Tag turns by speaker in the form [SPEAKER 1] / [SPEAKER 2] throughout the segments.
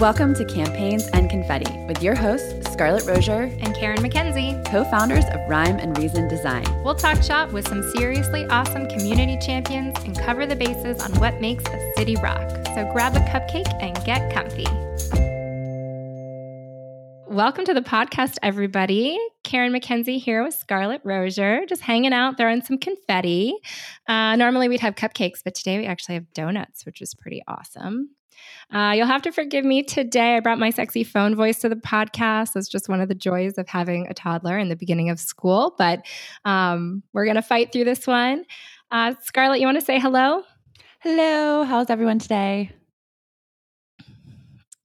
[SPEAKER 1] Welcome to Campaigns and Confetti with your hosts, Scarlett Rozier
[SPEAKER 2] and Karen McKenzie,
[SPEAKER 1] co founders of Rhyme and Reason Design.
[SPEAKER 2] We'll talk shop with some seriously awesome community champions and cover the bases on what makes a city rock. So grab a cupcake and get comfy. Welcome to the podcast, everybody. Karen McKenzie here with Scarlett Rozier, just hanging out, throwing some confetti. Uh, normally we'd have cupcakes, but today we actually have donuts, which is pretty awesome. Uh, you'll have to forgive me today. I brought my sexy phone voice to the podcast. That's just one of the joys of having a toddler in the beginning of school, but um, we're going to fight through this one. Uh, Scarlett, you want to say hello?
[SPEAKER 1] Hello. How's everyone today?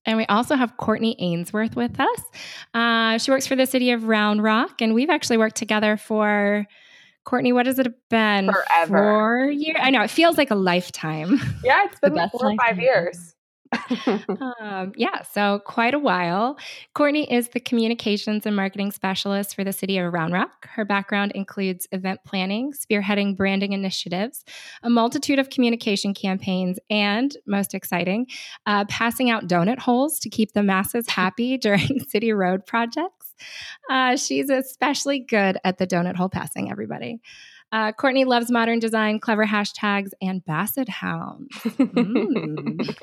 [SPEAKER 2] And we also have Courtney Ainsworth with us. Uh, she works for the city of Round Rock, and we've actually worked together for Courtney, what has it been?
[SPEAKER 3] Forever.
[SPEAKER 2] Four years? I know, it feels like a lifetime.
[SPEAKER 3] Yeah, it's been four or five years.
[SPEAKER 2] um, yeah, so quite a while. Courtney is the communications and marketing specialist for the city of Round Rock. Her background includes event planning, spearheading branding initiatives, a multitude of communication campaigns, and most exciting, uh, passing out donut holes to keep the masses happy during city road projects. Uh, she's especially good at the donut hole passing, everybody. Uh, Courtney loves modern design, clever hashtags, and basset hounds. Mm.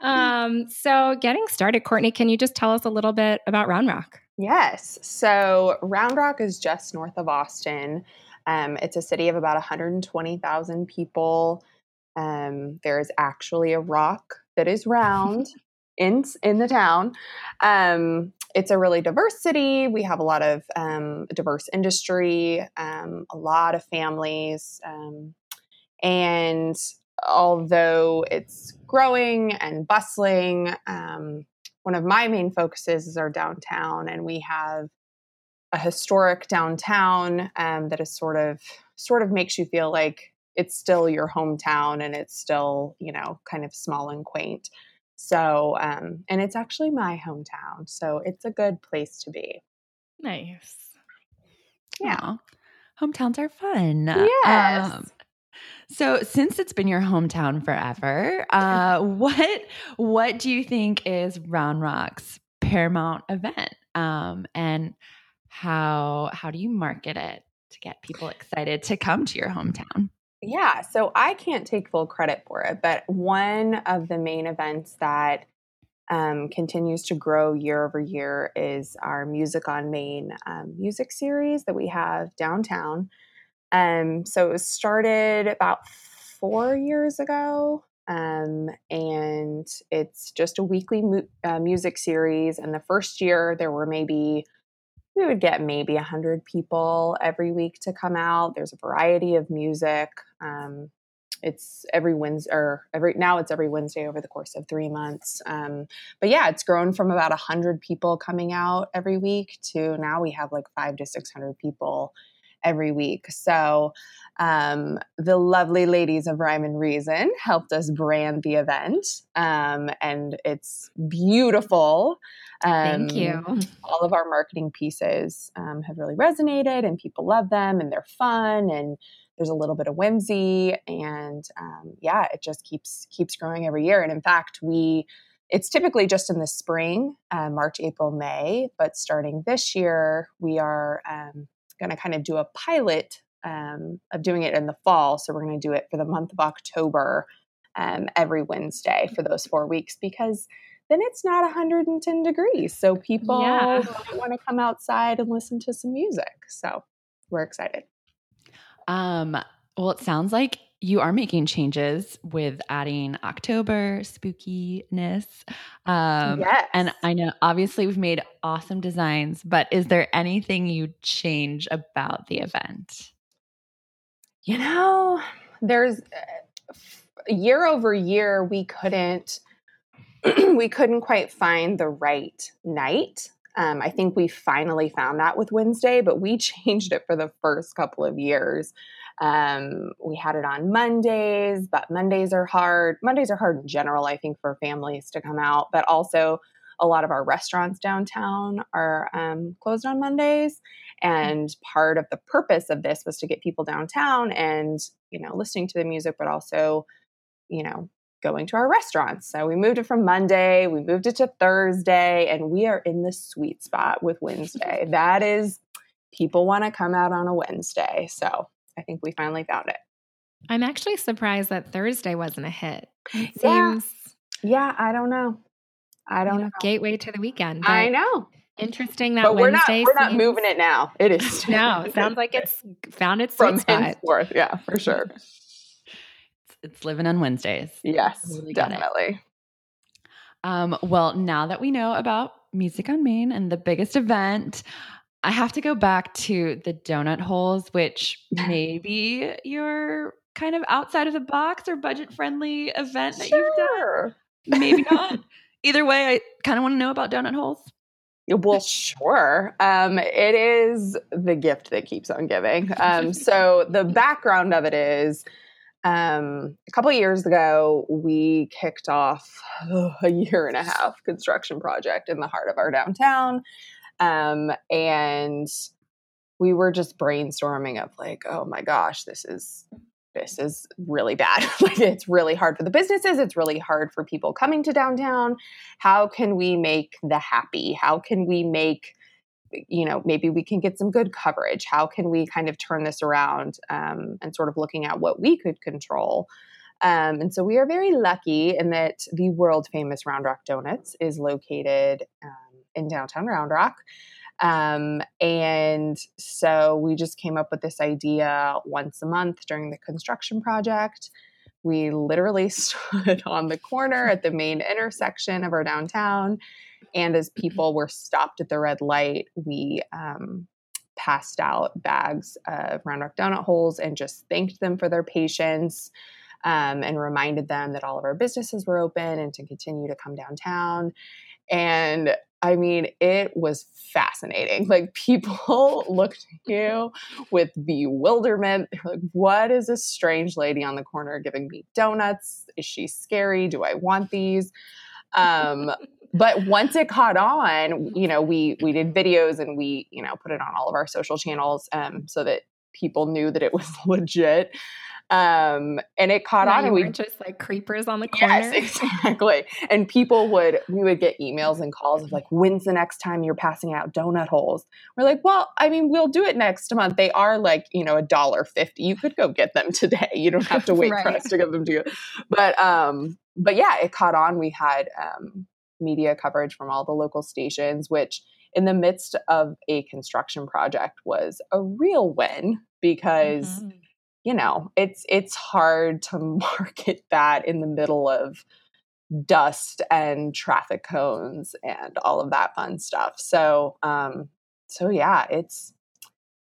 [SPEAKER 2] Um, so, getting started, Courtney, can you just tell us a little bit about Round Rock?
[SPEAKER 3] Yes. So, Round Rock is just north of Austin. Um, it's a city of about 120,000 people. Um, there is actually a rock that is round in in the town. Um, it's a really diverse city. We have a lot of um, diverse industry, um, a lot of families, um, and although it's growing and bustling, um, one of my main focuses is our downtown, and we have a historic downtown um, that is sort of sort of makes you feel like it's still your hometown and it's still you know kind of small and quaint. So, um, and it's actually my hometown, so it's a good place to be.
[SPEAKER 2] Nice.
[SPEAKER 1] Yeah. Aww. Hometowns are fun.
[SPEAKER 3] Yes. Um,
[SPEAKER 1] so, since it's been your hometown forever, uh, what what do you think is Round Rock's paramount event, um, and how how do you market it to get people excited to come to your hometown?
[SPEAKER 3] Yeah, so I can't take full credit for it, but one of the main events that um, continues to grow year over year is our Music on Main um, music series that we have downtown. Um, so it was started about four years ago. Um, and it's just a weekly mu- uh, music series. And the first year, there were maybe, we would get maybe 100 people every week to come out. There's a variety of music. Um, it's every Wednesday, or every now it's every Wednesday over the course of three months. Um, but yeah, it's grown from about 100 people coming out every week to now we have like five to 600 people every week. So um, the lovely ladies of Rhyme and Reason helped us brand the event, um, and it's beautiful.
[SPEAKER 2] Um, Thank you.
[SPEAKER 3] All of our marketing pieces um, have really resonated, and people love them, and they're fun, and there's a little bit of whimsy, and um, yeah, it just keeps keeps growing every year. And in fact, we it's typically just in the spring, uh, March, April, May, but starting this year, we are um, going to kind of do a pilot um, of doing it in the fall. So we're going to do it for the month of October um, every Wednesday for those four weeks because then it's not 110 degrees. So people yeah. want to come outside and listen to some music. So we're excited.
[SPEAKER 1] Um, well, it sounds like you are making changes with adding October spookiness. Um,
[SPEAKER 3] yes.
[SPEAKER 1] And I know obviously we've made awesome designs, but is there anything you change about the event?
[SPEAKER 3] You know, there's uh, year over year, we couldn't. we couldn't quite find the right night. Um, I think we finally found that with Wednesday, but we changed it for the first couple of years. Um, we had it on Mondays, but Mondays are hard. Mondays are hard in general, I think, for families to come out, but also a lot of our restaurants downtown are um, closed on Mondays. And part of the purpose of this was to get people downtown and, you know, listening to the music, but also, you know, going to our restaurants. So we moved it from Monday, we moved it to Thursday, and we are in the sweet spot with Wednesday. that is, people want to come out on a Wednesday. So I think we finally found it.
[SPEAKER 2] I'm actually surprised that Thursday wasn't a hit. It
[SPEAKER 3] Yeah.
[SPEAKER 2] seems
[SPEAKER 3] Yeah, I don't know. I don't
[SPEAKER 2] know,
[SPEAKER 3] know.
[SPEAKER 2] gateway to the weekend.
[SPEAKER 3] I know.
[SPEAKER 2] Interesting that
[SPEAKER 3] But we're not we're not moving it now. It is
[SPEAKER 2] No, it sounds like it's found its
[SPEAKER 3] from
[SPEAKER 2] sweet spot.
[SPEAKER 3] henceforth. Yeah, for sure.
[SPEAKER 1] It's, it's living on Wednesdays.
[SPEAKER 3] Yes,
[SPEAKER 1] Totally get it.
[SPEAKER 3] definitely.
[SPEAKER 1] Um, well, now that we know about Music on Main and the biggest event, I have to go back to the donut holes, which maybe your kind of outside of the box or budget friendly event that you've done. Maybe not. Either way, I kind of want to know about donut holes.
[SPEAKER 3] Well, sure. Um, it is the gift that keeps on giving. Um, so the background of it is um, a couple of years ago, we kicked off oh, a year and a half construction project in the heart of our downtown. Um, and we were just brainstorming of like, oh my gosh, this is this is really bad. like it's really hard for the businesses, it's really hard for people coming to downtown. How can we make the happy? How can we make you know maybe we can get some good coverage how can we kind of turn this around um, and sort of looking at what we could control um, and so we are very lucky in that the world famous round rock donuts is located um, in downtown round rock. Um, and so we just came up with this idea once a month during the construction project. We literally stood on the corner at the main intersection of our downtown and as people were stopped at the red light, we um, passed out bags of Round Rock Donut holes and just thanked them for their patience um, and reminded them that all of our businesses were open and to continue to come downtown. And I mean, it was fascinating. Like people looked at you with bewilderment. They're like, what is this strange lady on the corner giving me donuts? Is she scary? Do I want these? Um, but once it caught on, you know, we we did videos and we, you know, put it on all of our social channels um, so that people knew that it was legit. Um, and it caught on and we
[SPEAKER 2] just like creepers on the corner.
[SPEAKER 3] Yes, exactly. And people would, we would get emails and calls of like, when's the next time you're passing out donut holes? We're like, well, I mean, we'll do it next month. They are like, you know, a dollar fifty. You could go get them today. You don't have to wait for us to give them to you. But, um, but yeah, it caught on. We had um, media coverage from all the local stations, which in the midst of a construction project was a real win because
[SPEAKER 2] Mhm.
[SPEAKER 3] You know it's it's hard to market that in the middle of dust and traffic cones and all of that fun stuff so um so yeah it's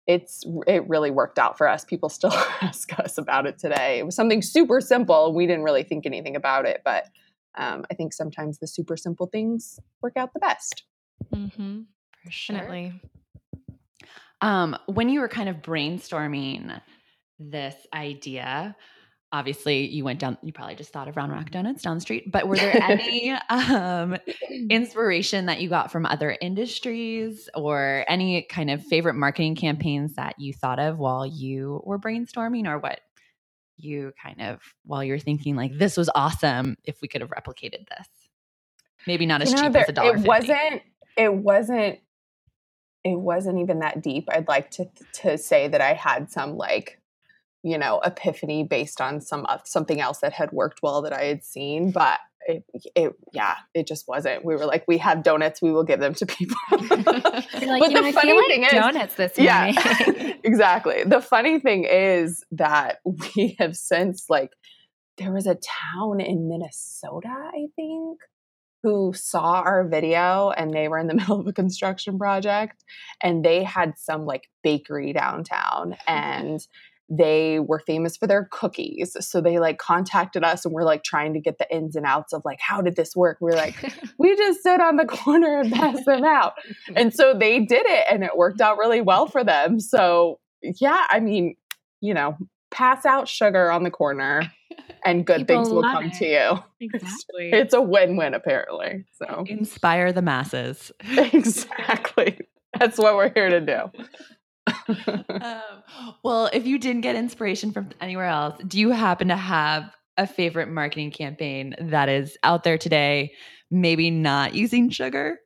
[SPEAKER 3] it's it really worked out for us people still ask us about it today it was something super simple we didn't really think anything about it but um, i think sometimes the super simple things work out the best
[SPEAKER 2] Mhm.
[SPEAKER 1] For sure.
[SPEAKER 2] Definitely.
[SPEAKER 1] Um, when you were kind of brainstorming this idea, obviously you went down, you probably just thought of Round Rock Donuts down the street, but were there any um, inspiration that you got from other industries or any kind of favorite marketing campaigns that you thought of while you were brainstorming or what you kind of, while you're thinking like, this was awesome if we could have replicated this? Maybe not as
[SPEAKER 3] You know,
[SPEAKER 1] cheap
[SPEAKER 3] there-
[SPEAKER 1] as a dollar.
[SPEAKER 3] It wasn't. It wasn't. It wasn't even that deep. I'd like to to say that I had some like, you know, epiphany based on some of something else that had worked well that I had seen, but. It, it yeah it just wasn't. We were like we have donuts we will give them to people.
[SPEAKER 2] Like,
[SPEAKER 3] But
[SPEAKER 2] know,
[SPEAKER 3] the
[SPEAKER 2] I
[SPEAKER 3] funny
[SPEAKER 2] feel like
[SPEAKER 3] thing is-
[SPEAKER 2] donuts this
[SPEAKER 3] yeah exactly. The funny thing is that we have since like there was a town in minnesota i think who saw our video and they were in the middle of a construction project and they had some like bakery downtown and they were famous for their cookies so they like contacted us and we're like trying to get the ins and outs of like how did this work? We're like we just stood on the corner and passed them out. And so they did it and it worked out really well for them. So yeah i mean you know pass out sugar on the corner and good
[SPEAKER 2] People
[SPEAKER 3] things will come
[SPEAKER 2] it.
[SPEAKER 3] to you
[SPEAKER 2] exactly.
[SPEAKER 3] it's a win-win apparently so.
[SPEAKER 1] Inspire the masses.
[SPEAKER 3] exactly. That's what we're here to do
[SPEAKER 1] um, well, if you didn't get inspiration from anywhere else, do you happen to have a favorite marketing campaign that is out there today, maybe not using sugar?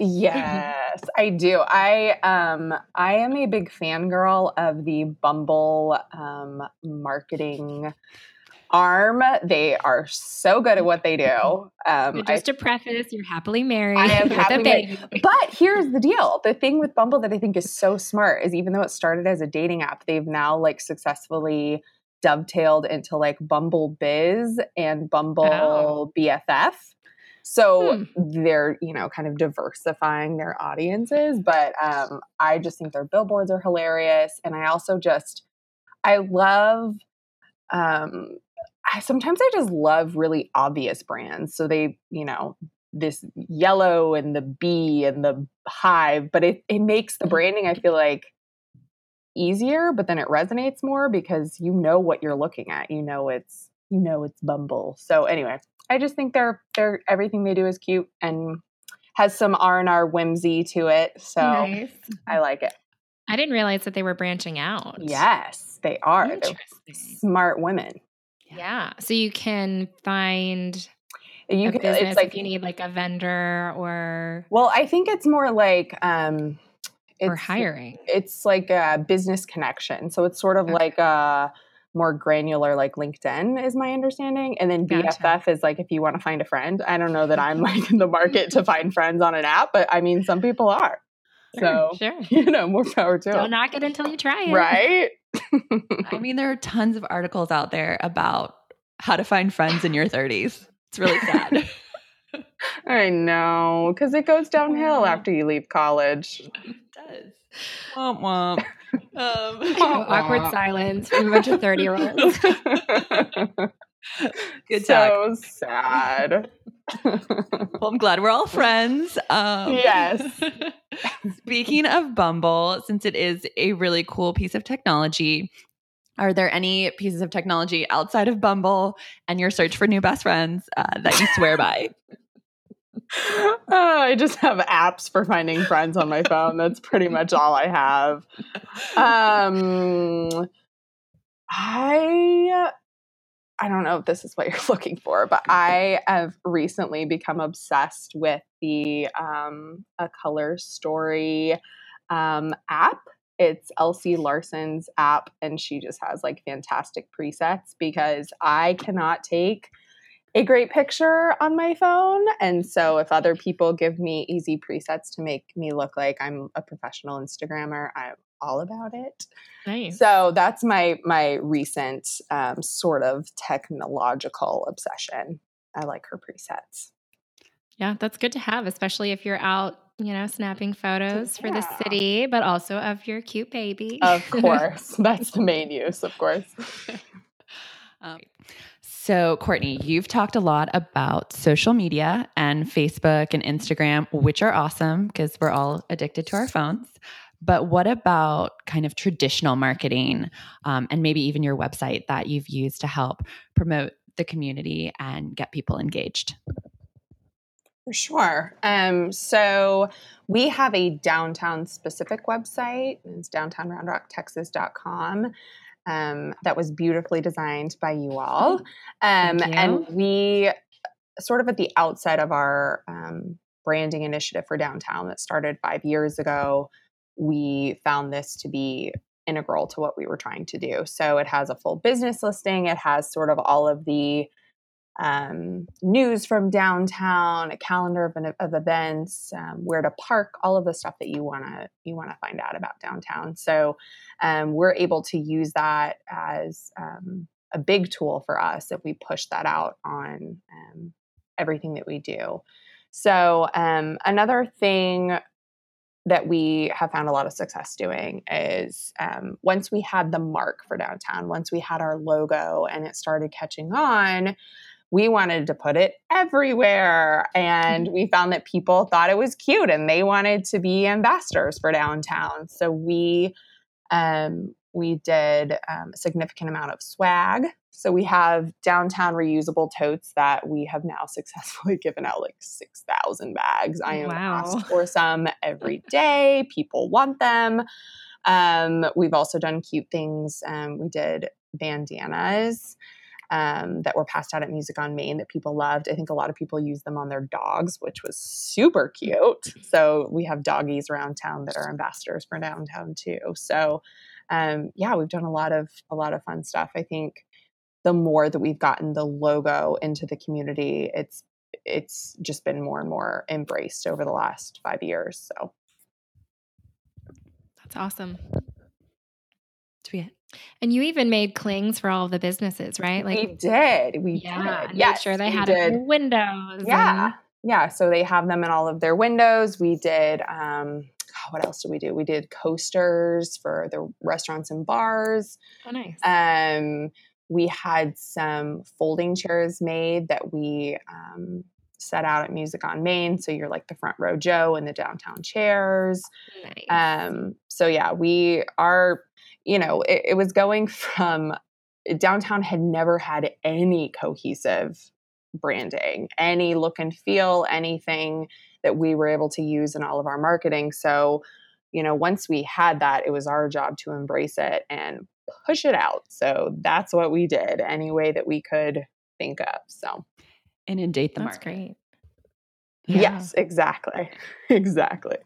[SPEAKER 3] Yes, I do. I um I am a big fangirl of the Bumble um marketing arm. They are so good at what they do. Um,
[SPEAKER 2] just I, to preface, you're happily married.
[SPEAKER 3] I am happily married. But here's the deal: the thing with Bumble that I think is so smart is even though it started as a dating app, they've now like successfully dovetailed into like Bumble Biz and Bumble oh. BFF. So hmm. they're, you know, kind of diversifying their audiences. But um, I just think their billboards are hilarious. And I also just, I love, um, I sometimes I just love really obvious brands. So they, you know, this yellow and the bee and the hive, but it, it makes the mm. branding, I feel like, easier, but then it resonates more because you know what you're looking at. You know it's you know it's Bumble. So anyway, I just think they're they're everything they do is cute and has some R and R whimsy to it. So nice. I like it.
[SPEAKER 2] I didn't realize that they were branching out.
[SPEAKER 3] Yes, they are. They're smart women.
[SPEAKER 2] Yeah. So you can find you can it's like if you need like a vendor or
[SPEAKER 3] Well, I think it's more like um
[SPEAKER 2] it's, or hiring.
[SPEAKER 3] It's like a business connection. So it's sort of okay. like a more granular like LinkedIn is my understanding. And then BFF gotcha. is like if you want to find a friend. I don't know that I'm like in the market to find friends on an app, but I mean some people are. So sure. you know, more power to
[SPEAKER 2] Don't knock it until you try it.
[SPEAKER 3] Right.
[SPEAKER 1] I mean, there are tons of articles out there about how to find friends in your 30s. It's really sad.
[SPEAKER 3] I know, because it goes downhill after you leave college.
[SPEAKER 1] It does. Womp womp.
[SPEAKER 2] Um, awkward silence from a bunch of 30 year olds.
[SPEAKER 3] Good so talk. sad.
[SPEAKER 1] Well, I'm glad we're all friends.
[SPEAKER 3] Um, yes.
[SPEAKER 1] speaking of Bumble, since it is a really cool piece of technology, are there any pieces of technology outside of Bumble and your search for new best friends uh, that you swear by?
[SPEAKER 3] Uh, I just have apps for finding friends on my phone. That's pretty much all I have. Um, I I don't know if this is what you're looking for, but I have recently become obsessed with the um, a color story um, app. It's Elsie Larson's app, and she just has like fantastic presets because I cannot take a great picture on my phone. And so if other people give me easy presets to make me look like I'm a professional Instagrammer, I'm all about it.
[SPEAKER 2] Nice.
[SPEAKER 3] So that's my my recent um, sort of technological obsession. I like her presets.
[SPEAKER 2] Yeah, that's good to have, especially if you're out, you know, snapping photos yeah. for the city, but also of your cute baby.
[SPEAKER 3] Of course. that's the main use, of course.
[SPEAKER 1] Um, so, Courtney, you've talked a lot about social media and Facebook and Instagram, which are awesome because we're all addicted to our phones. But what about kind of traditional marketing um, and maybe even your website that you've used to help promote the community and get people engaged?
[SPEAKER 3] For sure. Um, so we have a downtown specific website. It's downtownroundrocktexas.com um, that was beautifully designed by you all. Um, you. And we, sort of at the outset of our um, branding initiative for downtown that started five years ago, we found this to be integral to what we were trying to do. So it has a full business listing, it has sort of all of the um, news from downtown, a calendar of, of events, um, where to park, all of the stuff that you wanna you wanna find out about downtown. So um, we're able to use that as um, a big tool for us if we push that out on um, everything that we do. So um, another thing that we have found a lot of success doing is um, once we had the mark for downtown, once we had our logo and it started catching on, we wanted to put it everywhere. And we found that people thought it was cute and they wanted to be ambassadors for downtown. So we um, we did um, a significant amount of swag. So we have downtown reusable totes that we have now successfully given out like 6,000 bags. I am wow. asked for some every day. People want them. Um, we've also done cute things. Um, we did bandanas um, that were passed out at Music on Main that people loved. I think a lot of people use them on their dogs, which was super cute. So we have doggies around town that are ambassadors for downtown too. So um, yeah, we've done a lot of a lot of fun stuff. I think the more that we've gotten the logo into the community, it's it's just been more and more embraced over the last five years. So
[SPEAKER 2] that's awesome.
[SPEAKER 1] Sweet.
[SPEAKER 2] And you even made clings for all of the businesses, right?
[SPEAKER 3] Like we did. We
[SPEAKER 2] yeah,
[SPEAKER 3] did.
[SPEAKER 2] Yeah, sure they had did. windows.
[SPEAKER 3] Yeah, and... yeah. So they have them in all of their windows. We did. um what else did we do? We did coasters for the restaurants and bars.
[SPEAKER 2] Oh, nice.
[SPEAKER 3] Um, we had some folding chairs made that we um, set out at Music on Main. So you're like the front row Joe and the downtown chairs. Nice. Um, so yeah, we are, you know, it, it was going from downtown had never had any cohesive branding, any look and feel, anything that we were able to use in all of our marketing. So, you know, once we had that, it was our job to embrace it and push it out. So that's what we did any way that we could think of. So
[SPEAKER 1] inundate the
[SPEAKER 2] that's
[SPEAKER 1] market.
[SPEAKER 2] great.
[SPEAKER 3] Yeah. Yes, exactly. exactly.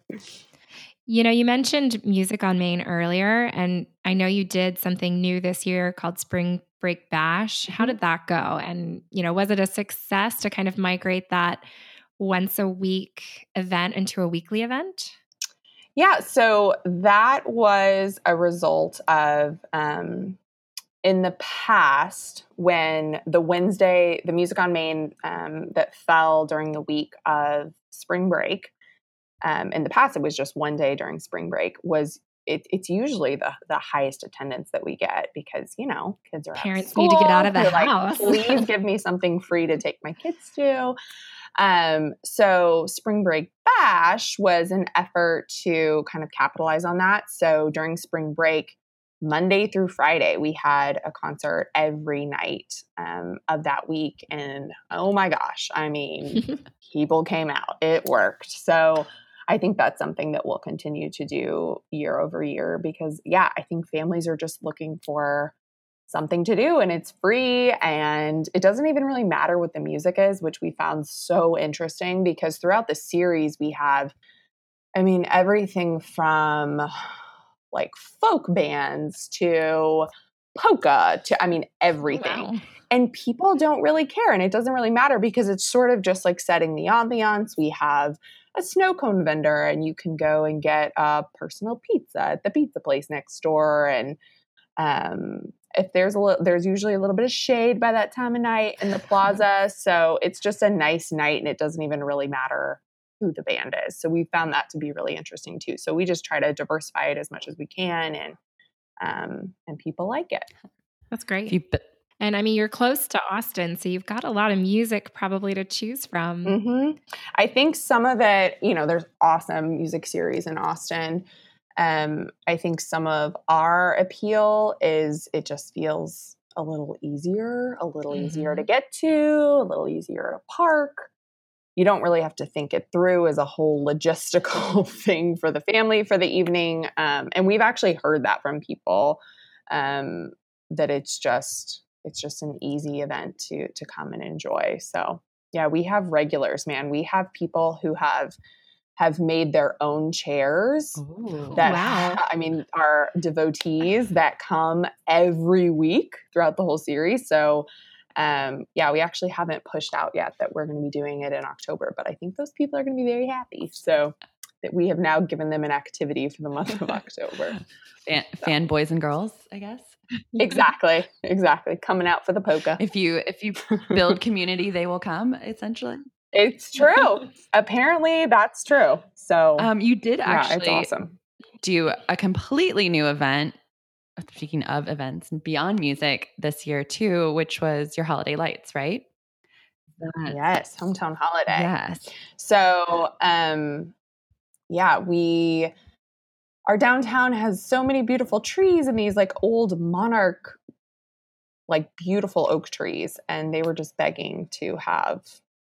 [SPEAKER 2] You know, you mentioned music on Main earlier, and I know you did something new this year called Spring Break Bash. How mm-hmm. did that go? And, you know, was it a success to kind of migrate that once a week event into a weekly event?
[SPEAKER 3] Yeah, so that was a result of um, in the past when the Wednesday, the Music on Main um, that fell during the week of spring break. Um, in the past, it was just one day during spring break. Was it, it's usually the the highest attendance that we get because you know kids are
[SPEAKER 2] parents need to get out of the house.
[SPEAKER 3] Like, Please give me something free to take my kids to. Um, so Spring Break Bash was an effort to kind of capitalize on that. So during spring break, Monday through Friday, we had a concert every night um, of that week. And oh my gosh, I mean, people came out. It worked. So I think that's something that we'll continue to do year over year because, yeah, I think families are just looking for something to do and it's free and it doesn't even really matter what the music is which we found so interesting because throughout the series we have i mean everything from like folk bands to polka to i mean everything wow. and people don't really care and it doesn't really matter because it's sort of just like setting the ambiance we have a snow cone vendor and you can go and get a personal pizza at the pizza place next door and um, if there's a little, there's usually a little bit of shade by that time of night in the plaza. So it's just a nice night and it doesn't even really matter who the band is. So we found that to be really interesting too. So we just try to diversify it as much as we can and um, and people like it.
[SPEAKER 2] That's great. and I mean, you're close to Austin, so you've got a lot of music probably to choose from.
[SPEAKER 3] Mm-hmm. I think some of it, you know, there's awesome music series in Austin. Um, I think some of our appeal is it just feels a little easier, a little mm-hmm. easier to mm-hmm. get to, a little easier to park. You don't really have to think it through as a whole logistical thing for the family for the evening. Um, and we've actually heard that from people um, that it's just it's just an easy event to to come and enjoy. So yeah, we have regulars, man. We have people who have have made their own chairs Ooh, that wow. I mean are devotees that come every week throughout the whole series. So um, yeah, we actually haven't pushed out yet that we're going to be doing it in October, but I think those people are going to be very happy. So that we have now given them an activity for the month of October.
[SPEAKER 1] Fan, so. fanboys and girls, I guess.
[SPEAKER 3] exactly, exactly. Coming out for the polka.
[SPEAKER 1] If you if you build community, they will come. Essentially.
[SPEAKER 3] It's true. Apparently, that's true. So,
[SPEAKER 1] um, you did actually yeah, awesome. do a completely new event. Speaking of events and beyond music this year too, which was your holiday lights, right?
[SPEAKER 3] yes, hometown holiday.
[SPEAKER 1] Yes.
[SPEAKER 3] So, um, yeah, we our downtown has so many beautiful trees and these like old monarch like beautiful oak trees and they were just begging to have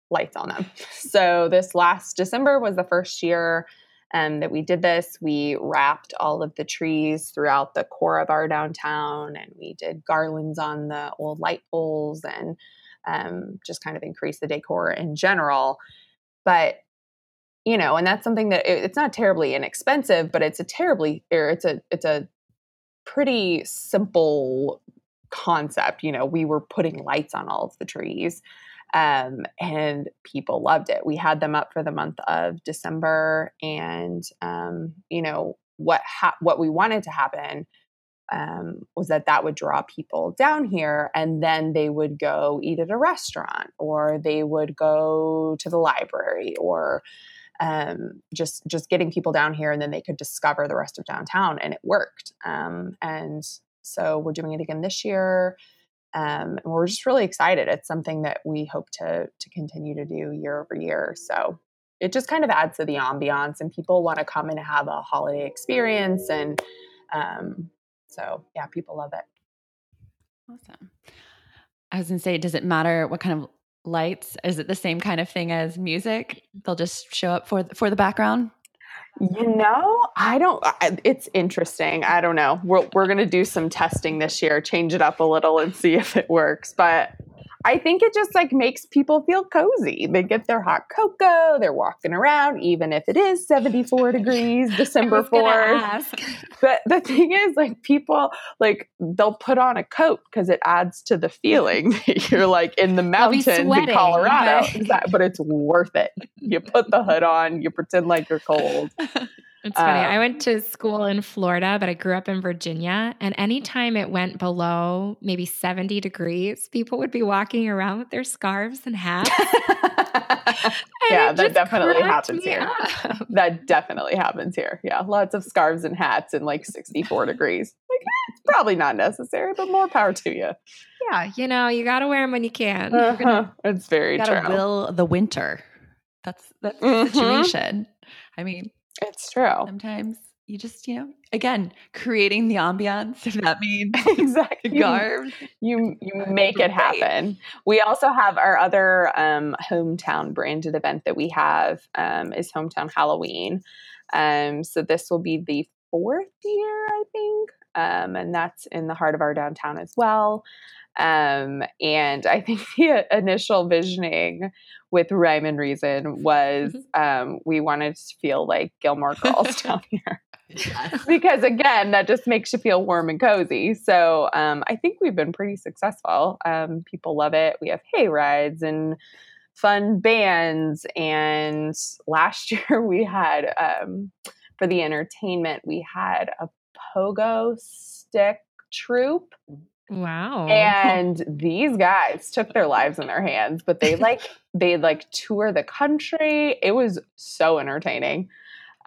[SPEAKER 3] lights on them. So this last December was the first year um, that we did this. We wrapped all of the trees throughout the core of our downtown, and we did garlands on the old light poles and um, just kind of increased the decor in general. But you know, and that's something that it, it's not terribly inexpensive, but it's a terribly or it's a it's a pretty simple concept. You know, we were putting lights on all of the trees. Um, and people loved it. We had them up for the month of December, and um, you know what ha- what we wanted to happen um, was that that would draw people down here, and then they would go eat at a restaurant, or they would go to the library, or um, just just getting people down here, and then they could discover the rest of downtown, and it worked. Um, and so we're doing it again this year. Um, and we're just really excited. It's something that we hope to to continue to do year over year. So it just kind of adds to the ambiance, and people want to come and have a holiday experience. And um, so, yeah, people love it.
[SPEAKER 1] Awesome. I was gonna say, does it matter what kind of lights? Is it the same kind of thing as music? They'll just show up for for the background.
[SPEAKER 3] You know, I don't. It's interesting. I don't know. We're we're gonna do some testing this year, change it up a little, and see if it works. But I think it just like makes people feel cozy. They get their hot cocoa, they're walking around, even if it is 74 degrees December 4th. But the thing is, like, people like they'll put on a coat because it adds to the feeling that you're like in the mountains in Colorado. But... but it's worth it. You put the hood on, you pretend like you're cold.
[SPEAKER 2] It's funny. Uh, I went to school in Florida, but I grew up in Virginia. And anytime it went below maybe 70 degrees, people would be walking around with their scarves and hats.
[SPEAKER 3] yeah, that definitely happens here. Up. That definitely happens here. Yeah, lots of scarves and hats in like 64 degrees. Like, it's probably not necessary, but more power to you.
[SPEAKER 2] Yeah, you know, you got to wear them when you can.
[SPEAKER 3] Uh-huh. Gonna,
[SPEAKER 1] it's
[SPEAKER 3] very
[SPEAKER 1] true. Will the winter. That's that's the mm-hmm. situation. I mean,
[SPEAKER 3] it's true.
[SPEAKER 1] Sometimes you just, you know, again, creating the ambiance. If that means
[SPEAKER 3] exactly
[SPEAKER 1] garb,
[SPEAKER 3] you you make it happen. We also have our other um, hometown branded event that we have um, is hometown Halloween. Um, so this will be the fourth year, I think, um, and that's in the heart of our downtown as well. Um, and I think the initial visioning with Rhyme and Reason was mm-hmm. um, we wanted to feel like Gilmore Girls down here. Yes. because again, that just makes you feel warm and cozy. So um, I think we've been pretty successful. Um, people love it. We have hay rides and fun bands. And last year we had, um, for the entertainment, we had a pogo stick troupe
[SPEAKER 2] Wow.
[SPEAKER 3] And these guys took their lives in their hands, but they like they like tour the country. It was so entertaining.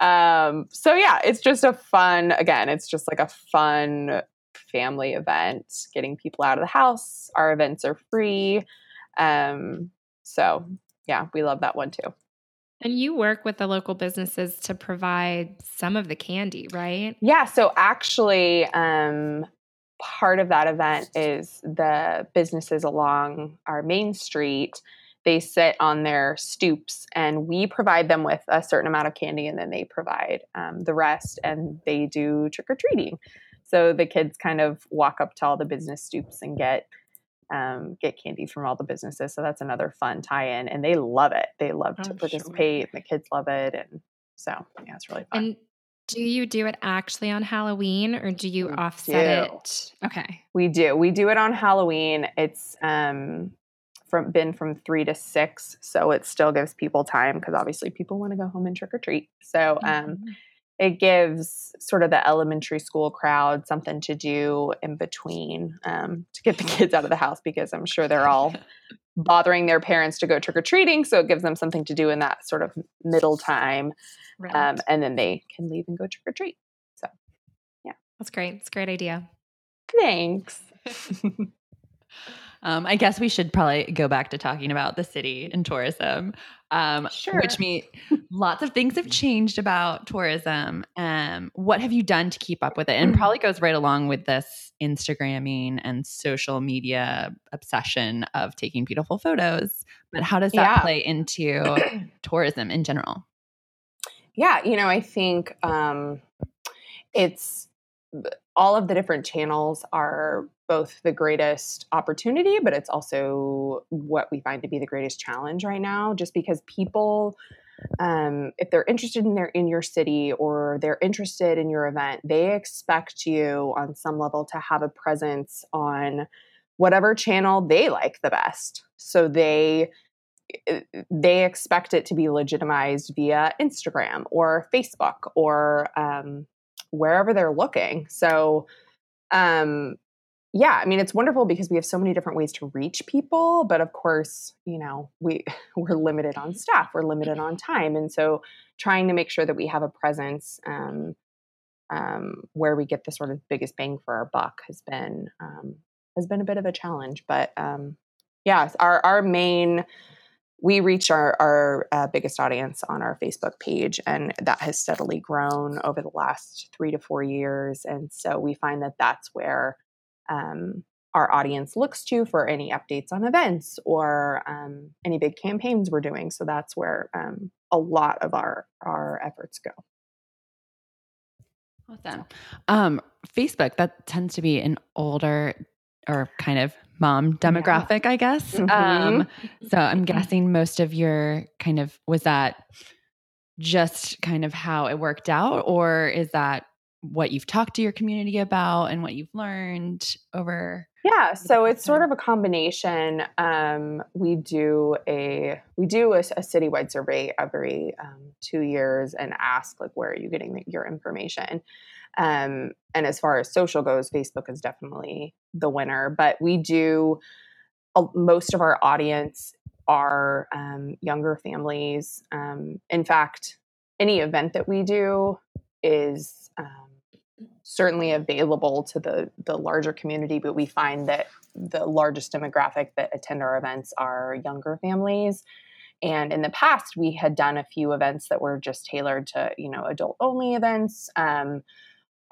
[SPEAKER 3] Um so yeah, it's just a fun again, it's just like a fun family event, getting people out of the house. Our events are free. Um so yeah, we love that one too.
[SPEAKER 2] And you work with the local businesses to provide some of the candy, right?
[SPEAKER 3] Yeah. So actually, um, part of that event is the businesses along our main street they sit on their stoops and we provide them with a certain amount of candy and then they provide um, the rest and they do trick-or-treating. So the kids kind of walk up to all the business stoops and get um, get candy from all the businesses. So that's another fun tie-in and they love it. They love to participate sure. and the kids love it and so yeah it's really fun.
[SPEAKER 2] And do you do it actually on Halloween or do you we offset do. it? Okay.
[SPEAKER 3] We do. We do it on Halloween. It's um from been from 3 to 6, so it still gives people time because obviously people want to go home and trick or treat. So um mm-hmm. it gives sort of the elementary school crowd something to do in between um, to get the kids out of the house because I'm sure they're all bothering their parents to go trick or treating. So it gives them something to do in that sort of middle time. Right. Um, and then they can leave and go trick or treat. So, yeah.
[SPEAKER 2] That's great. It's a great idea.
[SPEAKER 3] Thanks.
[SPEAKER 1] um, I guess we should probably go back to talking about the city and tourism, um, sure. which means lots of things have changed about tourism. Um, what have you done to keep up with it? And probably goes right along with this Instagramming and social media obsession of taking beautiful photos. But how does that yeah. play into tourism in general?
[SPEAKER 3] Yeah, you know, I think um, it's all of the different channels are both the greatest opportunity, but it's also what we find to be the greatest challenge right now, just because people um, if they're interested in their in your city or they're interested in your event, they expect you on some level to have a presence on whatever channel they like the best. So they they expect it to be legitimized via Instagram or Facebook or um, wherever they're looking. So um, yeah, I mean it's wonderful because we have so many different ways to reach people, but of course, you know, we we're limited on staff, we're limited on time, and so trying to make sure that we have a presence um, um, where we get the sort of biggest bang for our buck has been um, has been a bit of a challenge. But um, yeah, our our main we reach our, our uh, biggest audience on our Facebook page, and that has steadily grown over the last three to four years. And so we find that that's where um, our audience looks to for any updates on events or um, any big campaigns we're doing. So that's where um, a lot of our our efforts go.
[SPEAKER 1] Awesome. Um, Facebook that tends to be an older or kind of mom demographic, yeah. I guess. Mm-hmm. Um, so I'm guessing most of your kind of was that just kind of how it worked out, or is that what you've talked to your community about and what you've learned over
[SPEAKER 3] yeah so it's sort of a combination um, we do a we do a, a citywide survey every um, two years and ask like where are you getting the, your information um, and as far as social goes facebook is definitely the winner but we do uh, most of our audience are um, younger families um, in fact any event that we do is um, certainly available to the the larger community, but we find that the largest demographic that attend our events are younger families. And in the past, we had done a few events that were just tailored to you know adult only events, um,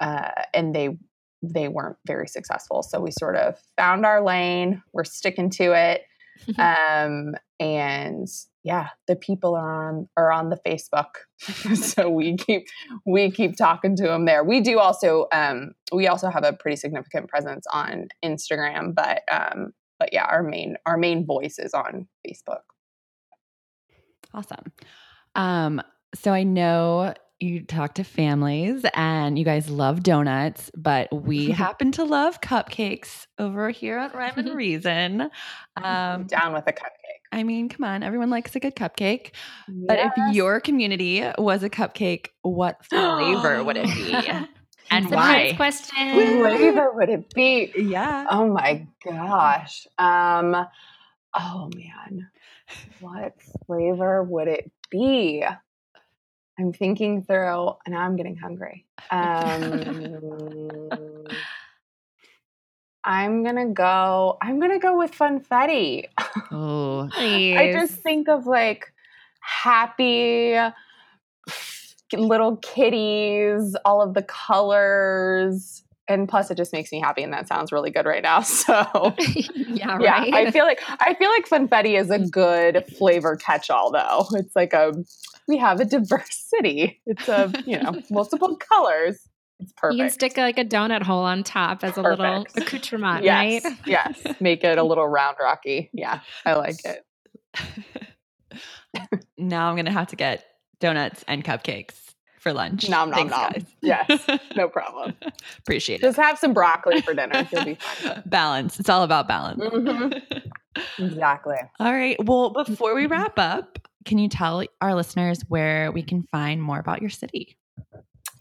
[SPEAKER 3] uh, and they they weren't very successful. So we sort of found our lane. We're sticking to it, um, and yeah, the people are on are on the Facebook, so we keep we keep talking to them there. We do also um, we also have a pretty significant presence on Instagram, but um, but yeah, our main our main voice is on Facebook.
[SPEAKER 1] Awesome. Um, so I know you talk to families and you guys love donuts, but we happen to love cupcakes over here at Rhyme and Reason.
[SPEAKER 3] Um, Down with a cupcake.
[SPEAKER 1] I mean, come on, everyone likes a good cupcake. Yes. But if your community was a cupcake, what flavor would it be?
[SPEAKER 2] and why? question.
[SPEAKER 3] What flavor would it be?
[SPEAKER 1] Yeah.
[SPEAKER 3] Oh my gosh. Um. Oh man, what flavor would it be? I'm thinking through, and I'm getting hungry. Um, I'm gonna go. I'm gonna go with funfetti. Oh, I just think of like happy little kitties, all of the colors, and plus it just makes me happy, and that sounds really good right now. So
[SPEAKER 2] yeah, right.
[SPEAKER 3] Yeah, I feel like I feel like funfetti is a mm. good flavor catch-all, though. It's like a we have a diversity. It's a you know multiple colors. It's perfect.
[SPEAKER 2] You can stick like a donut hole on top as perfect. a little accoutrement,
[SPEAKER 3] yes,
[SPEAKER 2] right?
[SPEAKER 3] yes. Make it a little round rocky. Yeah, I like it.
[SPEAKER 1] now I'm gonna have to get donuts and cupcakes for lunch.
[SPEAKER 3] Nom nom Thanks, nom. Guys. Yes, no problem.
[SPEAKER 1] Appreciate
[SPEAKER 3] Just it. Just have some broccoli for dinner. You'll be fine.
[SPEAKER 1] Balance. It's all about balance.
[SPEAKER 3] Mm-hmm. exactly.
[SPEAKER 1] All right. Well, before we wrap up, can you tell our listeners where we can find more about your city?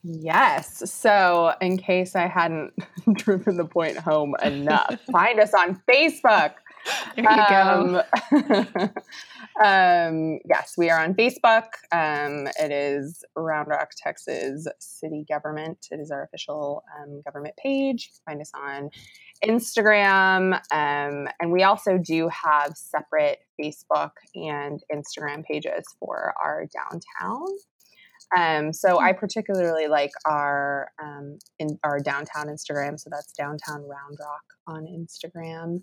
[SPEAKER 3] Yes. So, in case I hadn't driven the point home enough, find us on Facebook.
[SPEAKER 2] There you um,
[SPEAKER 3] go. Um, yes, we are on Facebook. Um, it is Round Rock, Texas City Government. It is our official um, government page. You can Find us on Instagram. Um, and we also do have separate Facebook and Instagram pages for our downtown. Um, so I hmm. particularly like our um, in our downtown Instagram. So that's downtown Round Rock on Instagram,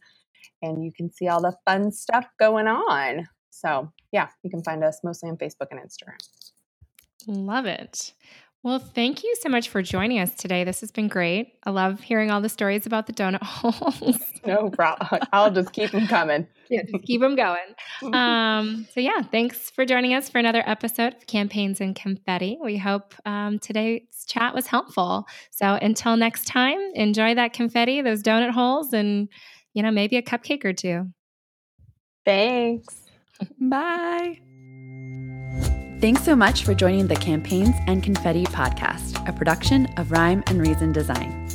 [SPEAKER 3] and you can see all the fun stuff going on. So yeah, you can find us mostly on Facebook and Instagram.
[SPEAKER 2] Love it. Well, thank you so much for joining us today. This has been great. I love hearing all the stories about the donut holes.
[SPEAKER 3] no problem. I'll just keep them coming.
[SPEAKER 2] Yeah, just keep them going. Um, so, yeah, thanks for joining us for another episode of Campaigns and Confetti. We hope um, today's chat was helpful. So, until next time, enjoy that confetti, those donut holes, and, you know, maybe a cupcake or two.
[SPEAKER 3] Thanks.
[SPEAKER 1] Bye. Thanks so much for joining the Campaigns and Confetti podcast, a production of Rhyme and Reason Design.